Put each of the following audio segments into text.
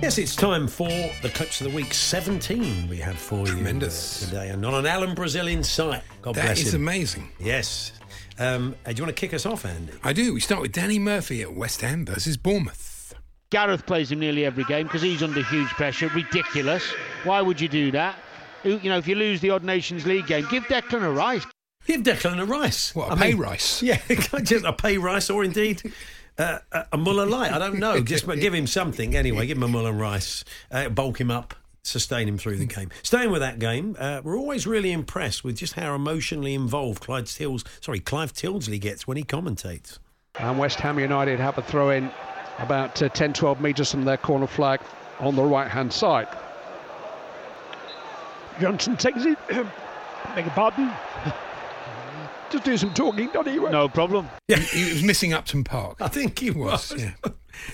Yes, it's time for the clips of the week. 17 we have for Tremendous. you uh, today, and not an Alan Brazil in sight. God That bless is him. amazing. Yes. Um, uh, do you want to kick us off, Andy? I do. We start with Danny Murphy at West Ham versus Bournemouth. Gareth plays him nearly every game because he's under huge pressure. Ridiculous. Why would you do that? You you know, if you lose the Odd Nations League game, give Declan a rice. Give Declan a rice. What, a I pay mean, rice? Yeah, just a pay rice, or indeed uh, a, a Muller light. I don't know. Just give him something anyway. Give him a Muller rice. Uh, bulk him up. Sustain him through the game. Staying with that game, uh, we're always really impressed with just how emotionally involved Clyde Tills, sorry, Clive Tildesley gets when he commentates. And West Ham United have a throw in about uh, 10 12 metres from their corner flag on the right hand side. Johnson takes it. Beg your pardon. Just do some talking, don't he? No problem. He, he was missing Upton Park. I think he was. Yeah.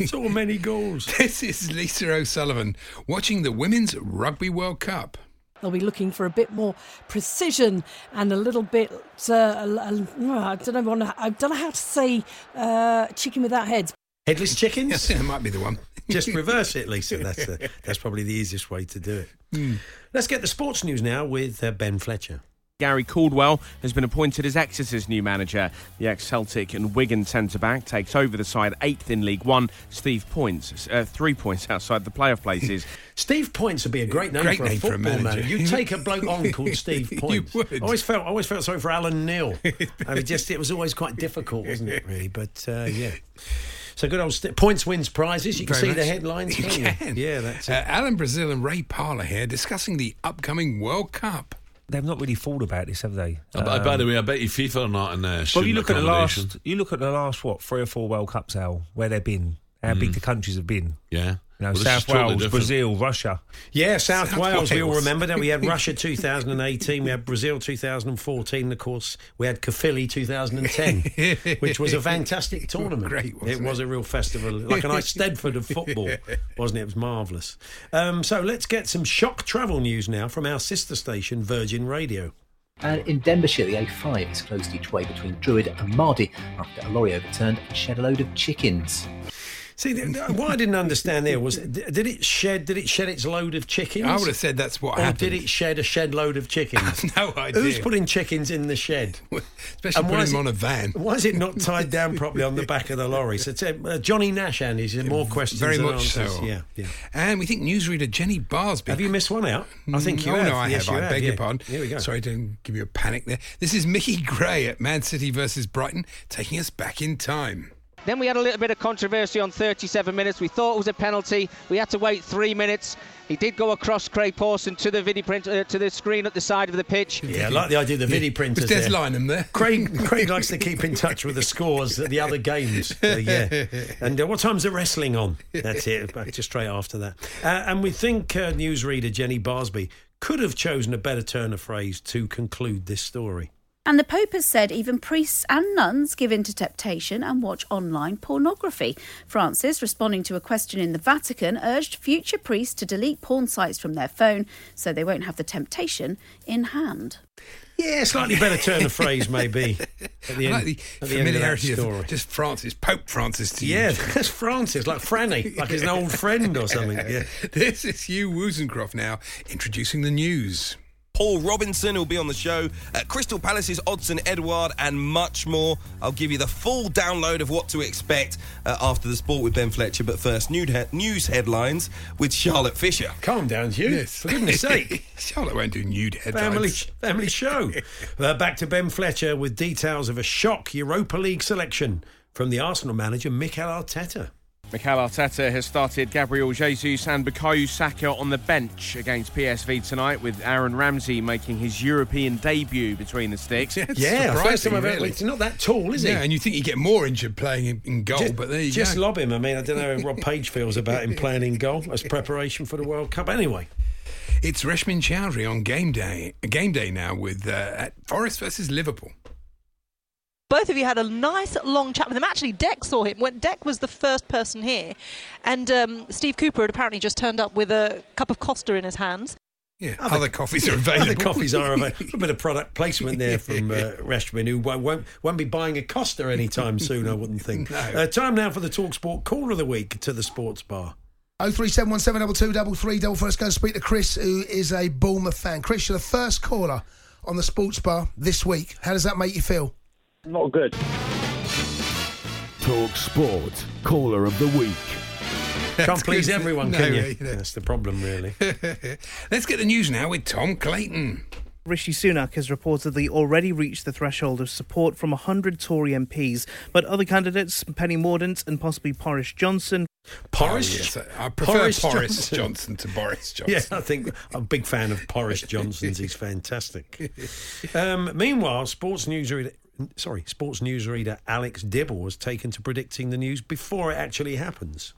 so many goals. This is Lisa O'Sullivan watching the Women's Rugby World Cup. They'll be looking for a bit more precision and a little bit. Uh, a- a- I don't know. I don't know how to say uh, chicken without heads. Headless chickens? Yes, that might be the one. Just reverse it, Lisa. That's the, that's probably the easiest way to do it. Hmm. Let's get the sports news now with uh, Ben Fletcher. Gary Caldwell has been appointed as Exeter's new manager. The ex Celtic and Wigan centre back takes over the side eighth in League One. Steve Points, uh, three points outside the playoff places. Steve Points would be a great name, Great for, name a for a manager. manager. You take a bloke on called Steve You Points. would. I always felt, I always felt sorry for Alan Knill. I mean, just it was always quite difficult, wasn't it? Really, but uh, yeah. So good old St- Points wins prizes. You can Very see the headlines. You can't you? Yeah, that's Uh. Alan Brazil and Ray Parlour here discussing the upcoming World Cup. They've not really thought about this, have they? Uh, by- by the way, I bet you FIFA are not in there. well, you look at the last, you look at the last what three or four World Cups, Al, where they've been, how big the countries have been. Yeah. You know, Well, South Wales, different. Brazil, Russia. Yeah, South, South Wales, we all remember that. We had Russia 2018, we had Brazil 2014, of course, we had Caerphilly 2010, which was a fantastic tournament. Great, wasn't it was a real festival, like a nice Stedford of football, wasn't it? It was marvellous. Um, so let's get some shock travel news now from our sister station, Virgin Radio. And in Denbighshire, the A5 is closed each way between Druid and Maerdy after a lorry overturned and shed a load of chickens. See, what I didn't understand there was, did it shed? Did it shed its load of chickens? I would have said that's what or happened. did it shed a shed load of chickens? no idea. Who's putting chickens in the shed? Especially And putting them it- on a van. Why is it not tied down properly on the back of the lorry? So, uh, Johnny Nash, Andy, is more questions Very much answers? so. Yeah, yeah. And we think newsreader Jenny Barsby. Have you missed one out? I think you oh, have. no, I Yes, have. I beg yeah. your pardon. Here we go. Sorry to give you a panic there. This is Mickey Gray at Man City versus Brighton, taking us back in time. Then we had a little bit of controversy on 37 minutes. We thought it was a penalty. We had to wait three minutes. He did go across Craig Pawson to the video print, uh, to the screen at the side of the pitch. Yeah, I like the idea of the video printers. Was Des there. There? Craig, Craig likes to keep in touch with the scores at the other games. Uh, yeah. And uh, what time's the wrestling on? That's it, back just straight after that. Uh, and we think uh, newsreader Jenny Barsby could have chosen a better turn of phrase to conclude this story. And the Pope has said even priests and nuns give in to temptation and watch online pornography. Francis, responding to a question in the Vatican, urged future priests to delete porn sites from their phone so they won't have the temptation in hand. Yeah, slightly better turn of phrase, maybe. At the I end, like the at the end of that familiarity of just Francis, Pope Francis to you. Yeah, you. that's Francis, like Franny, like he's an old friend or something. Yeah. This is Hugh Woozencroft now introducing the news. Paul Robinson will be on the show, uh, Crystal Palace's Odsonne Edouard, and much more. I'll give you the full download of what to expect uh, after the sport with Ben Fletcher. But first, nude he- news headlines with Charlotte Fisher. Calm down, Hugh. For goodness sake. Charlotte won't do nude headlines. Family, family show. Uh, back to Ben Fletcher with details of a shock Europa League selection from the Arsenal manager, Mikel Arteta. Mikel Arteta has started Gabriel Jesus and Bukayo Saka on the bench against PSV tonight, with Aaron Ramsey making his European debut between the sticks. Yeah, it's Yeah, first surprising, time I've really. He's not that tall, is he? Yeah, and you think you get more injured playing in, in goal, just, but there you go. just go. lob him. I mean, I don't know how Rob Page feels about him playing in goal as preparation for the World Cup. Anyway, It's Reshmin Chowdhury on game day. Game day now with uh, at Forest versus Liverpool. Both of you had a nice long chat with him. Actually, Deck saw him when Deck was the first person here, and um, Steve Cooper had apparently just turned up with a cup of Costa in his hands. Yeah, other, coffees are available. Other coffees are available. A bit of product placement there from uh, Reshmin, who won't, won't, won't be buying a Costa anytime soon, I wouldn't think. uh, time now for the Talksport Caller of the Week to the Sports Bar. Oh three seven one seven double two double three double four. Let's go and speak to Chris, who is a Bournemouth fan. Chris, you're the first caller on the sports bar this week. How does that make you feel? Not good. Talk Sport, caller of the week. Can't please everyone, No, can you? yeah. That's the problem, really. Let's get the news now with Tom Clayton. Rishi Sunak has reportedly already reached the threshold of support from 100 Tory MPs, but other candidates, Penny Mordaunt and possibly Boris Johnson. Boris? Oh, yes, I prefer Boris, Boris Johnson. Johnson. to Boris Johnson. Yeah, I think I'm a big fan of Boris Johnson's. He's fantastic. Um, meanwhile, sports news reader, sorry, sports news reader Alex Dibble was taken to predicting the news before it actually happens.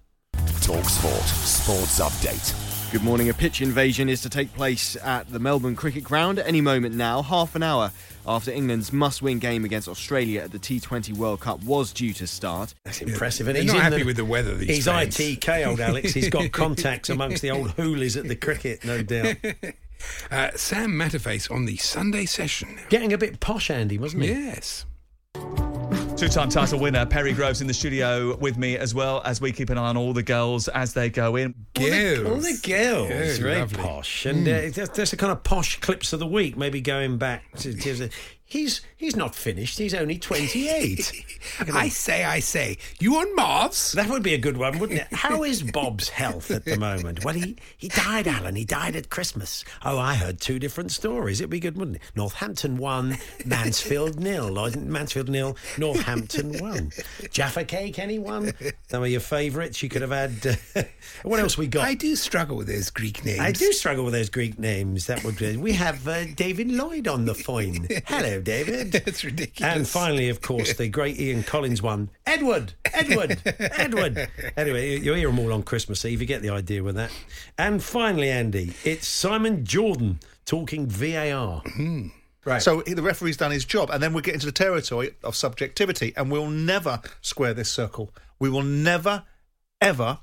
Talk Sport, sports update. Good morning. A pitch invasion is to take place at the Melbourne Cricket Ground any moment now, half an hour after England's must win game against Australia at the T20 World Cup was due to start. That's impressive. And he's not happy the- with the weather these He's days. ITK, old Alex. He's got contacts amongst the old hoolies at the cricket, no doubt. Uh, Sam Matterface on the Sunday session. Getting a bit posh, Andy, wasn't he? Yes. Two time title winner Perry Groves in the studio with me as well as we keep an eye on all the girls as they go in. All the, all the girls, very lovely. posh, and uh, that's, that's the kind of posh clips of the week. Maybe going back to, to he's he's not finished. He's only twenty eight. I say, I say, you on Mars? That would be a good one, wouldn't it? How is Bob's health at the moment? Well, he, he died, Alan. He died at Christmas. Oh, I heard two different stories. It'd be good, wouldn't it? Northampton won, Mansfield nil. Or Mansfield nil, Northampton won. Jaffa Cake, anyone? Some of your favourites you could have had. Uh, what else we got? I do struggle with those Greek names. I do struggle with those Greek names. That would be. We have uh, David Lloyd on the phone. Hello, David. That's ridiculous. And finally, of course, the great Ian Collins one. Edward, Edward, Edward. Anyway, you hear them all on Christmas Eve. You get the idea with that. And finally, Andy, it's Simon Jordan talking VAR. Right. So the referee's done his job, and then we get into the territory of subjectivity, and we'll never square this circle. We will never, ever,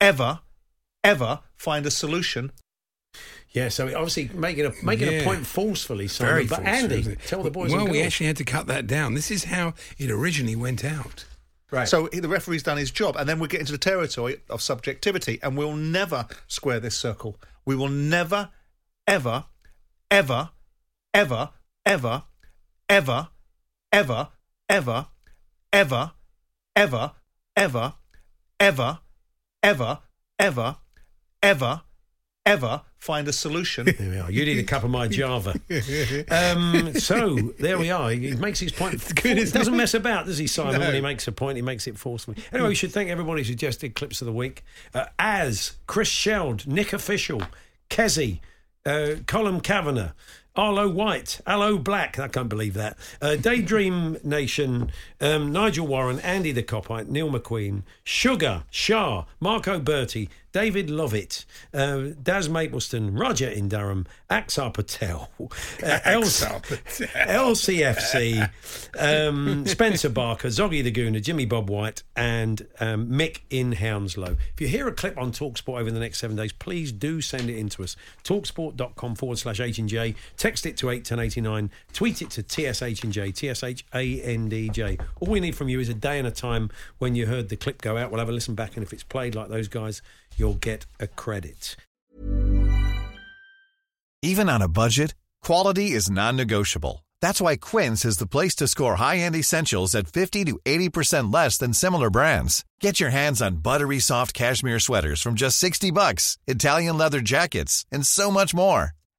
ever, ever find a solution. Yeah, so obviously making a making a point forcefully, Simon. Very but forceful, Andy, tell the boys. Well, we actually had to cut that down. This is how it originally went out. Right. So the referee's done his job, and then we get into the territory of subjectivity, and we'll never square this circle. We will never, ever, ever, ever, ever, ever, ever, ever, ever, ever, ever, ever, ever, ever, ever, ever ever find a solution. There we are. You need a cup of my Java. Um, so there we are. He makes his point. He doesn't mess about, does he, Simon? No. When he makes a point, he makes it forcefully. Anyway, we should thank everybody who suggested clips of the week. Uh, as Chris Sheld, Nick Official, Kezzy, uh, Colin Kavanagh, Arlo White, Allo Black. I can't believe that. Uh, Daydream Nation, um, Nigel Warren, Andy the Kopite, Neil McQueen, Sugar, Shah, Marco Berti, David Lovett, uh, Daz Mapleston, Roger in Durham, Axar Patel, uh, Axar Patel. LCFC, um, Spencer Barker, Zoggy the Gooner, Jimmy Bob White, and um, Mick in Hounslow. If you hear a clip on Talksport over the next seven days, please do send it in to us. Talksport.com forward slash H and J. Text it to 81089. Tweet it to TSH and J, T-S-H-A-N-D-J. All we need from you is a day and a time when you heard the clip go out. We'll have a listen back, and if it's played like those guys, you'll get a credit. Even on a budget, quality is non-negotiable. That's why Quince is the place to score high-end essentials at 50 to 80% less than similar brands. Get your hands on buttery soft cashmere sweaters from just 60 bucks, Italian leather jackets, and so much more.